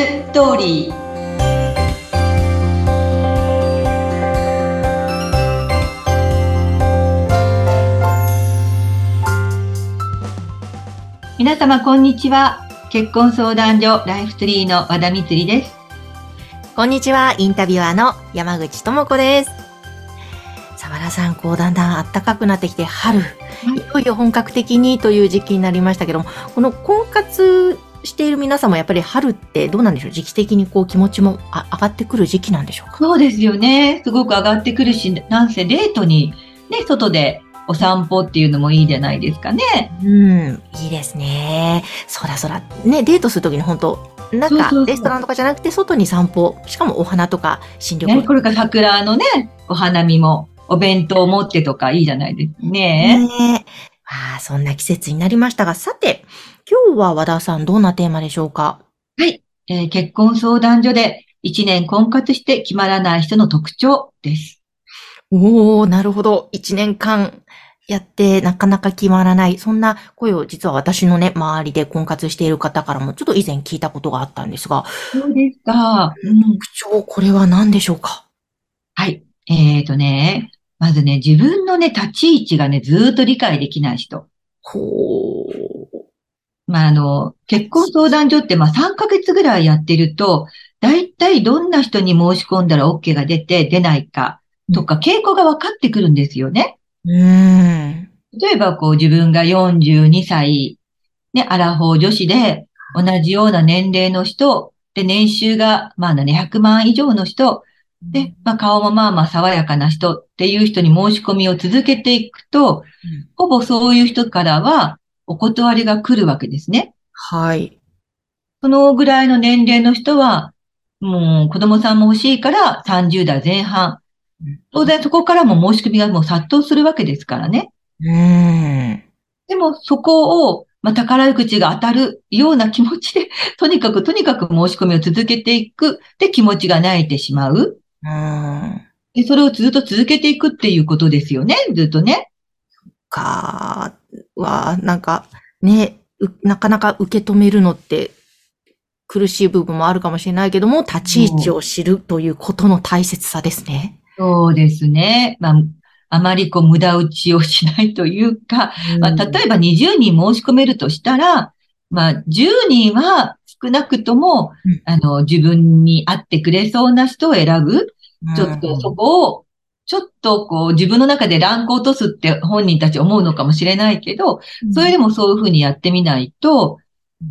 ストーリー皆様こんにちは結婚相談所ライフツリーの和田光ですこんにちはインタビュアーの山口智子ですさわらさんこうだんだん暖かくなってきて春、いよいよ本格的にという時期になりましたけどもこの婚活している皆さんもやっぱり春ってどうなんでしょう？時期的にこう気持ちもあ上がってくる時期なんでしょうか？そうですよね。すごく上がってくるし、なんせデートにね、外でお散歩っていうのもいいじゃないですかね。うん、いいですね。そらそら、ね、デートするときに本当なんかレストランとかじゃなくて外に散歩、しかもお花とか新緑ね、これから桜のね、お花見も、お弁当を持ってとかいいじゃないですかね。ねああ、そんな季節になりましたが、さて、今日は和田さんどんなテーマでしょうか？はい、えー結婚相談所で1年婚活して決まらない人の特徴です。おー、なるほど。一年間やってなかなか決まらない。そんな声を実は私のね、周りで婚活している方からもちょっと以前聞いたことがあったんですが、そうですか。うん、特徴、これは何でしょうか？はい。えーとね、まずね、自分のね、立ち位置がね、ずーっと理解できない人。ほー。まあ、あの、結婚相談所って、まあ、3ヶ月ぐらいやってると、大体どんな人に申し込んだら OK が出て、出ないかとか、傾向が分かってくるんですよね。うーん。例えば、こう、自分が42歳、ね、アラフォー女子で、同じような年齢の人、で、年収が、まあね、100万以上の人、で、まあ、顔もまあまあ爽やかな人っていう人に申し込みを続けていくと、ほぼそういう人からは、お断りが来るわけですね。はい。そのぐらいの年齢の人は、もう子供さんも欲しいから30代前半うん。当然そこからも申し込みがもう殺到するわけですからね。うーん。でもそこを、まあ、宝口が当たるような気持ちで、とにかくとにかく申し込みを続けていく。で、気持ちが泣いてしまう。うーん。で、それをずっと続けていくっていうことですよね。ずっとね。かは、なんか、ね、うなかなか受け止めるのって苦しい部分もあるかもしれないけども、立ち位置を知るということの大切さですね。そうですね。まあ、あまりこう無駄打ちをしないというか、まあ、例えば20人申し込めるとしたら、まあ、10人は少なくともうん、あの、自分に合ってくれそうな人を選ぶ。ちょっとそこを、ちょっとこう自分の中でランクを落とすって本人たち思うのかもしれないけど、それでもそういうふうにやってみないと、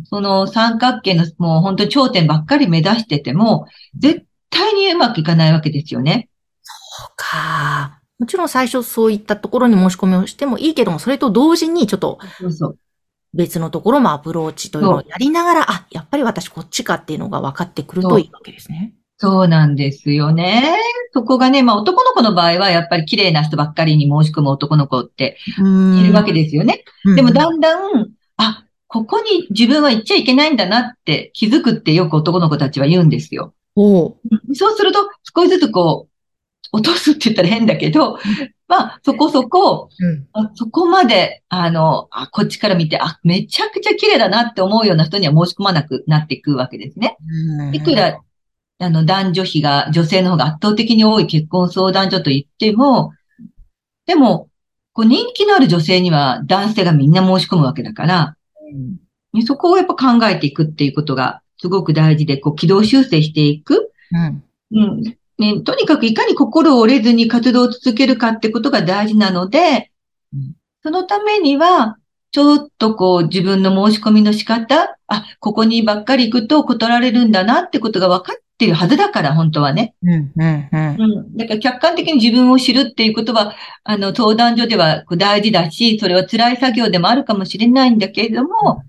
その三角形のもう本当に頂点ばっかり目指してても、絶対にうまくいかないわけですよね。そうか。もちろん最初そういったところに申し込みをしてもいいけども、それと同時にちょっと。別のところもアプローチというのをやりながら、あ、やっぱり私こっちかっていうのが分かってくるといいわけですね。そうなんですよね。そこがね、まあ男の子の場合はやっぱり綺麗な人ばっかりに申し込む男の子っているわけですよね。でもだんだん、あ、ここに自分は行っちゃいけないんだなって気づくってよく男の子たちは言うんですよ。おうそうすると少しずつこう、落とすって言ったら変だけど、まあそこそこ、うん。あそこまで、あの、あ、こっちから見て、あ、めちゃくちゃ綺麗だなって思うような人には申し込まなくなっていくわけですね。いくら、あの、男女比が女性の方が圧倒的に多い結婚相談所と言っても、でも、こう人気のある女性には男性がみんな申し込むわけだから、うんそこをやっぱ考えていくっていうことがすごく大事で、こう軌道修正していく。うん。うん。ね、とにかくいかに心を折れずに活動を続けるかってことが大事なのでうん、そのためには、ちょっとこう自分の申し込みの仕方、あ、ここにばっかり行くと断られるんだなってことが分かってるはずだから、本当はね。うん。うん。うん。うん。だから客観的に自分を知るっていうことは、あの、相談所では大事だし、それは辛い作業でもあるかもしれないんだけれども、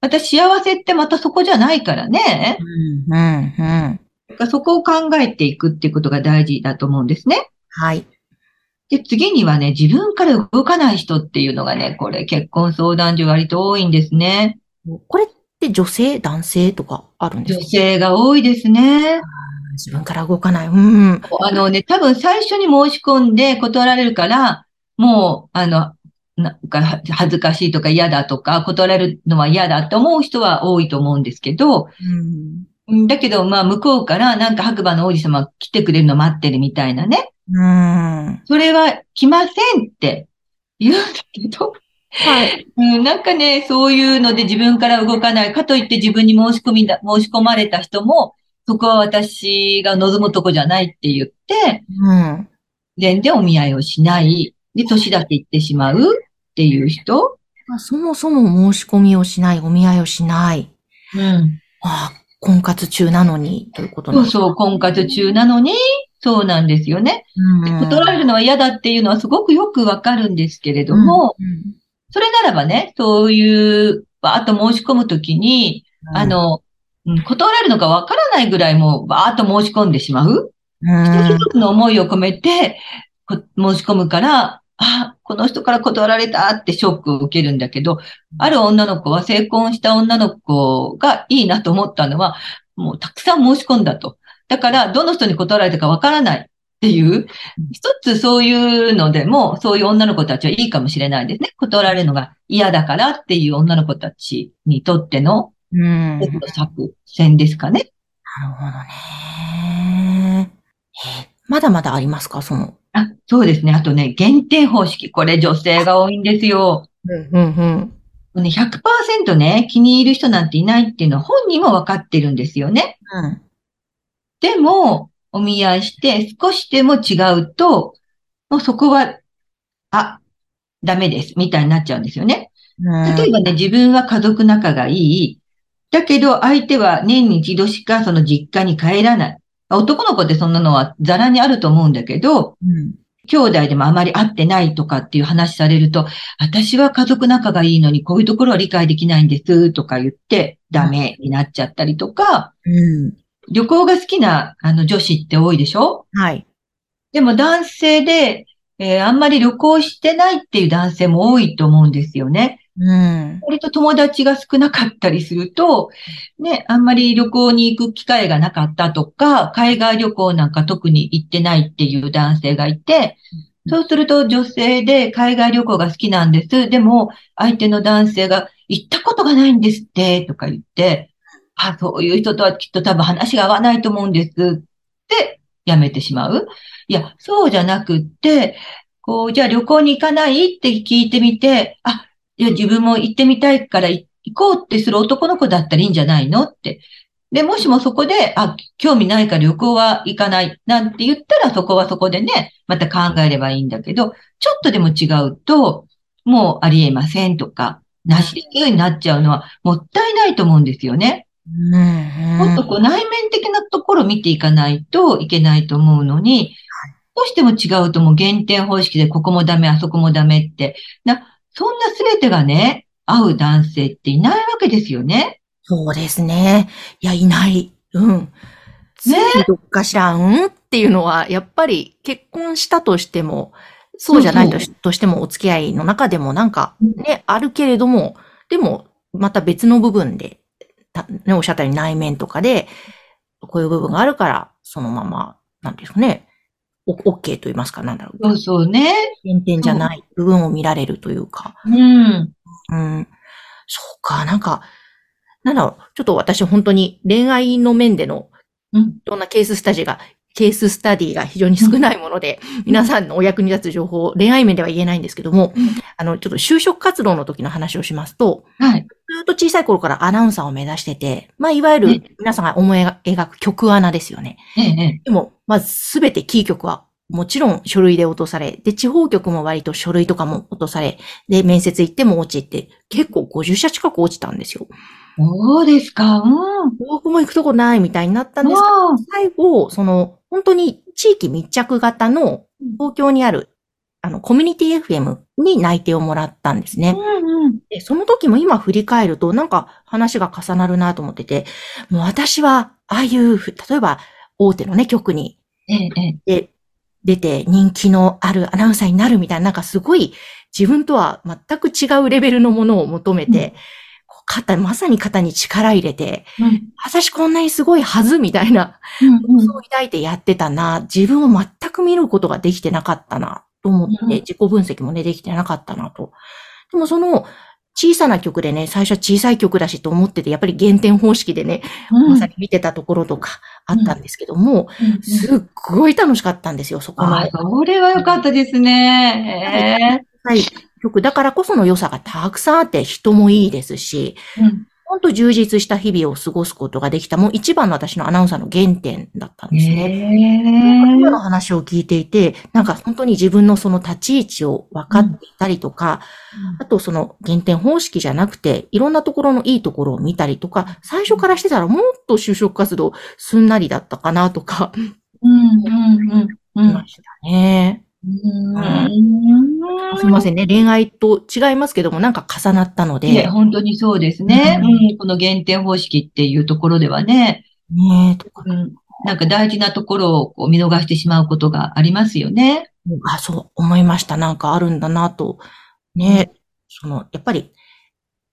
また幸せってまたそこじゃないからね。うん。うん。だからそこを考えていくっていうことが大事だと思うんですね。はい。で、次にはね、自分から動かない人っていうのがね、これ結婚相談所割と多いんですね。これって女性、男性とかあるんです女か性が多いですね。自分から動かない。うん。あのね、多分最初に申し込んで断られるから、もう、あの、なんかは恥ずかしいとか嫌だとか、断られるのは嫌だって思う人は多いと思うんですけど、うん。うんだけど、まあ、向こうからなんか白馬の王子様が来てくれるの待ってるみたいなね。うん。それは来ませんって言うんだけど、はい。うん、なんかね、そういうので自分から動かない。かといって自分に申し込みだ、申し込まれた人も、そこは私が望むとこじゃないって言って、うん。全然お見合いをしない。で、年だけ行ってしまうっていう人。そもそも申し込みをしない、お見合いをしない。うん。ああ、婚活中なのに、ということなんですそうそう、婚活中なのに、そうなんですよね。でうん断られるのは嫌だっていうのはすごくよくわかるんですけれども、うんそれならばね、そういう、バーッと申し込むときに、あ、の、うん断られるのかわからないぐらいもうバーッと申し込んでしまう。うん一つ一つの思いを込めて、こ申し込むから、あ、この人から断られたってショックを受けるんだけど、ある女の子は成婚した女の子がいいなと思ったのは、もうたくさん申し込んだと。だから、どの人に断られたかわからないっていう、一つそういうのでも、そういう女の子たちはいいかもしれないですね。断られるのが嫌だからっていう女の子たちにとってのうん。作戦ですかね。ほどね。えまだまだありますか？その。あ、そうですね。あとね、限定方式。これ女性が多いんですよ。うん、うん、うん。ね、100%ね、気に入る人なんていないっていうのは本人も分かってるんですよね。うん。でも、お見合いして少しでも違うと、もうそこは、あ、ダメです、みたいになっちゃうんですよね。例えばね、自分は家族仲がいい。だけど、相手は年に一度しかその実家に帰らない。男の子ってそんなのはザラにあると思うんだけど、うん。兄弟でもあまり会ってないとかっていう話されると、私は家族仲がいいのにこういうところは理解できないんですとか言ってダメになっちゃったりとか、うん。旅行が好きなあの女子って多いでしょ？はい。でも男性で、えーあんまり旅行してないっていう男性も多いと思うんですよね。うん。割と友達が少なかったりすると、ね、あんまり旅行に行く機会がなかったとか、海外旅行なんか特に行ってないっていう男性がいて、そうすると女性で海外旅行が好きなんです。でも、相手の男性が行ったことがないんですって、とか言って、あ、そういう人とはきっと多分話が合わないと思うんですって、やめてしまう。いや、そうじゃなくって、こう、じゃあ旅行に行かないって聞いてみて、あ、いや、自分も行ってみたいから行こうってする男の子だったらいいんじゃないのって。で、もしもそこで、あ、興味ないから旅行は行かないなんて言ったらそこはそこでね、また考えればいいんだけど、ちょっとでも違うと、もうありえませんとか、なしですになっちゃうのはもったいないと思うんですよね。うん。もっとこう内面的なところを見ていかないといけないと思うのに、どうしても違うともう減点方式でここもダメ、あそこもダメって、な、そんな全てがね、合う男性っていないわけですよね。そうですね。いや、いない。うん。ねどっかしらんっていうのは、やっぱり結婚したとしても、そうじゃないとしとしてもお付き合いの中でもなんかね、あるけれども、でも、また別の部分で、たね、おっしゃったように内面とかで、こういう部分があるから、そのまま、なんですかね、お OK と言いますか、なんだろう。そうそうね。減点じゃない部分を見られるというか。うん。うん。そうか、なんか、なんだろう、ちょっと私本当に恋愛の面でのうん。いろんなケーススタジーが、ケーススタディが非常に少ないもので、皆さんのお役に立つ情報を恋愛面では言えないんですけども、うんあの、ちょっと就職活動の時の話をしますと、はい。ずっと小さい頃からアナウンサーを目指してて、まあ、いわゆねる皆さんが思い描く曲アナですよね。ええ、ええ。でも、まずすべてキー局はもちろん書類で落とされ、で、地方局も割と書類とかも落とされ、で、面接行っても落ちて、結構50社近く落ちたんですよ。そうですか。うん。僕も行くとこないみたいになったんですけど、最後、その、本当に地域密着型の東京にある、あの、コミュニティ FM に内定をもらったんですね。うんうん。で、その時も今振り返ると、なんか話が重なるなと思ってて、もう私は、ああいうふ、例えば、大手のね、局に。で出て人気のあるアナウンサーになるみたいな、なんかすごい自分とは全く違うレベルのものを求めて、こう肩、まさに肩に力入れて、うん私こんなにすごいはずみたいな、うんそう抱いてやってたな、自分を全く見ることができてなかったな、と思って、うん自己分析もね、できてなかったなと。でもその、小さな曲でね、最初は小さい曲だしと思ってて、やっぱり減点方式でね、うんまさに見てたところとかあったんですけども、うんすっごい楽しかったんですよ、そこの。あ、それは良かったですね。はい。曲だからこその良さがたくさんあって、人もいいですし、えーうん本当充実した日々を過ごすことができた、もう一番の私のアナウンサーの原点だったんですね。今の話を聞いていて、なんか本当に自分のその立ち位置を分かっていたりとか、あとその減点方式じゃなくて、いろんなところのいいところを見たりとか、最初からしてたらもっと就職活動すんなりだったかなとか、うん。うん。うん。うん。いましたね。うんすみませんね。恋愛と違いますけども、なんか重なったので。ね、本当にそうですね。ううんん、この減点方式っていうところではね、ねえ。うん、なんか大事なところをこう見逃してしまうことがありますよね。あ、そう、思いました。なんかあるんだなと。ね、その、やっぱり、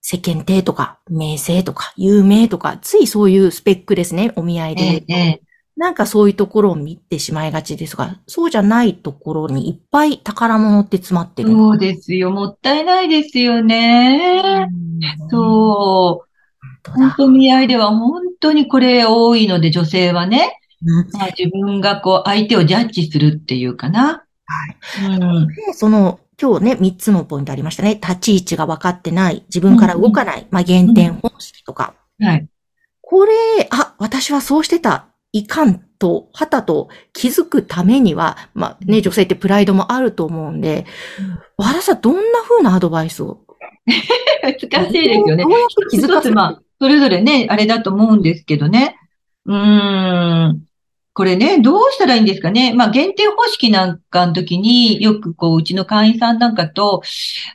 世間体とか、名声とか、有名とか、ついそういうスペックですね、お見合いで。ええ、ええ。なんかそういうところを見てしまいがちですが、そうじゃないところにいっぱい宝物って詰まってる。そうですよ。もったいないですよね。うん。そう。本当見合いでは本当にこれ多いので、女性はね、うんまあ、自分がこう相手をジャッジするっていうかな。うん。でその、今日ね、3つのポイントありましたね。立ち位置が分かってない。自分から動かない。まあ、減点方式とか。はい。これ、あ、私はそうしてた。いかんと、はたと気づくためには、まあね、女性ってプライドもあると思うんで、和田さん、どんな風なアドバイスを？難しいですよねど。うやって気づかせまあ、それぞれね、あれだと思うんですけどね。うーん。これね、どうしたらいいんですかね。まあ、限定方式なんかの時によくこう、うちの会員さんなんかと、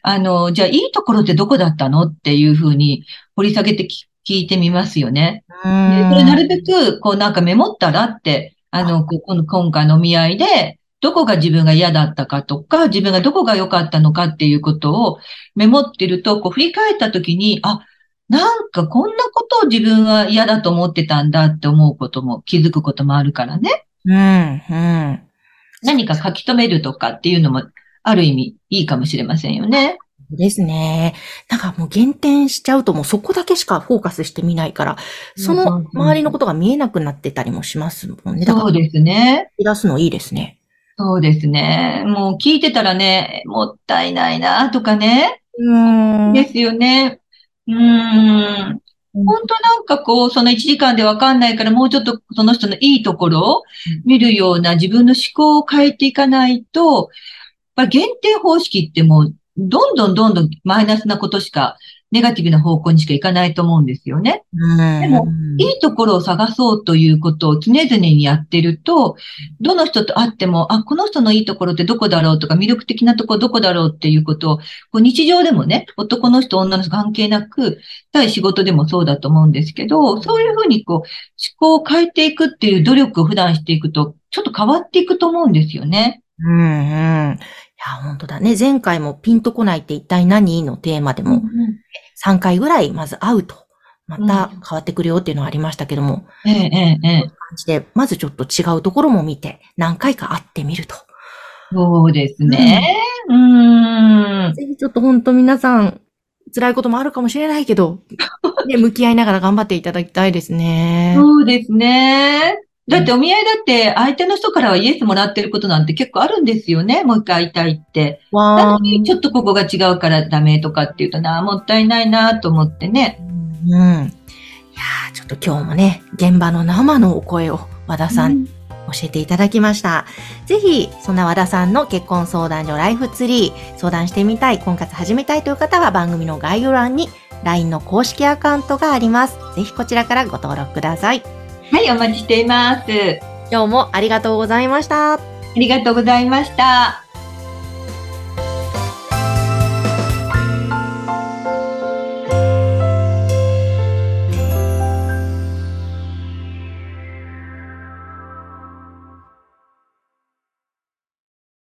あの、じゃあいいところってどこだったの？っていうふうに掘り下げてき聞いてみますよね。うで、ーんそれなるべく、こうなんかメモったらって、あの、ここの今回のお見合いで、どこが自分が嫌だったかとか、自分がどこが良かったのかっていうことをメモってると、こう振り返ったときに、あ、なんかこんなことを自分は嫌だと思ってたんだって思うことも気づくこともあるからね。うん、うん。何か書き留めるとかっていうのも、ある意味いいかもしれませんよね。ですね。なんかもう減点しちゃうともうそこだけしかフォーカスしてみないから、その周りのことが見えなくなってたりもしますもんね。だから、そうですね。出すのいいですね。そうですね。もう聞いてたらね、もったいないなとかね。うんですよね。うーん。本当なんかこう、その1時間でわかんないから、もうちょっとその人のいいところを見るような自分の思考を変えていかないと、やっぱ限定方式ってもう、どんどんどんどんマイナスなことしか、ネガティブな方向にしかいかないと思うんですよね。うん。でもいいところを探そうということを常々にやってると、どの人と会っても、あ、この人のいいところってどこだろうとか、魅力的なところどこだろうっていうことを、こう日常でもね、男の人、女の人関係なく、対仕事でもそうだと思うんですけど、そういうふうにこう、思考を変えていくっていう努力を普段していくと、ちょっと変わっていくと思うんですよね。うんうん。いや、本当だね。前回もピンとこないって一体何？のテーマでも3回ぐらいまず会うと、また変わってくるよっていうのはありましたけども、ええ、ええ、ええ。感じで、まずちょっと違うところも見て、何回か会ってみると。そうですね。うーん。ぜひちょっと本当皆さん、辛いこともあるかもしれないけど、ね、向き合いながら頑張っていただきたいですね。そうですね。だってお見合いだって相手の人からはイエスもらってることなんて結構あるんですよね。もう一回会いたいって。なわのにちょっとここが違うからダメとかっていうとな、もったいないなと思ってね。うん。いやーちょっと今日もね、現場の生のお声を和田さん教えていただきました。ぜひ、そんな和田さんの結婚相談所ライフツリー相談してみたい、婚活始めたいという方は番組の概要欄に LINE の公式アカウントがあります。ぜひこちらからご登録ください。はい、お待ちしています。今日もありがとうございました。ありがとうございました。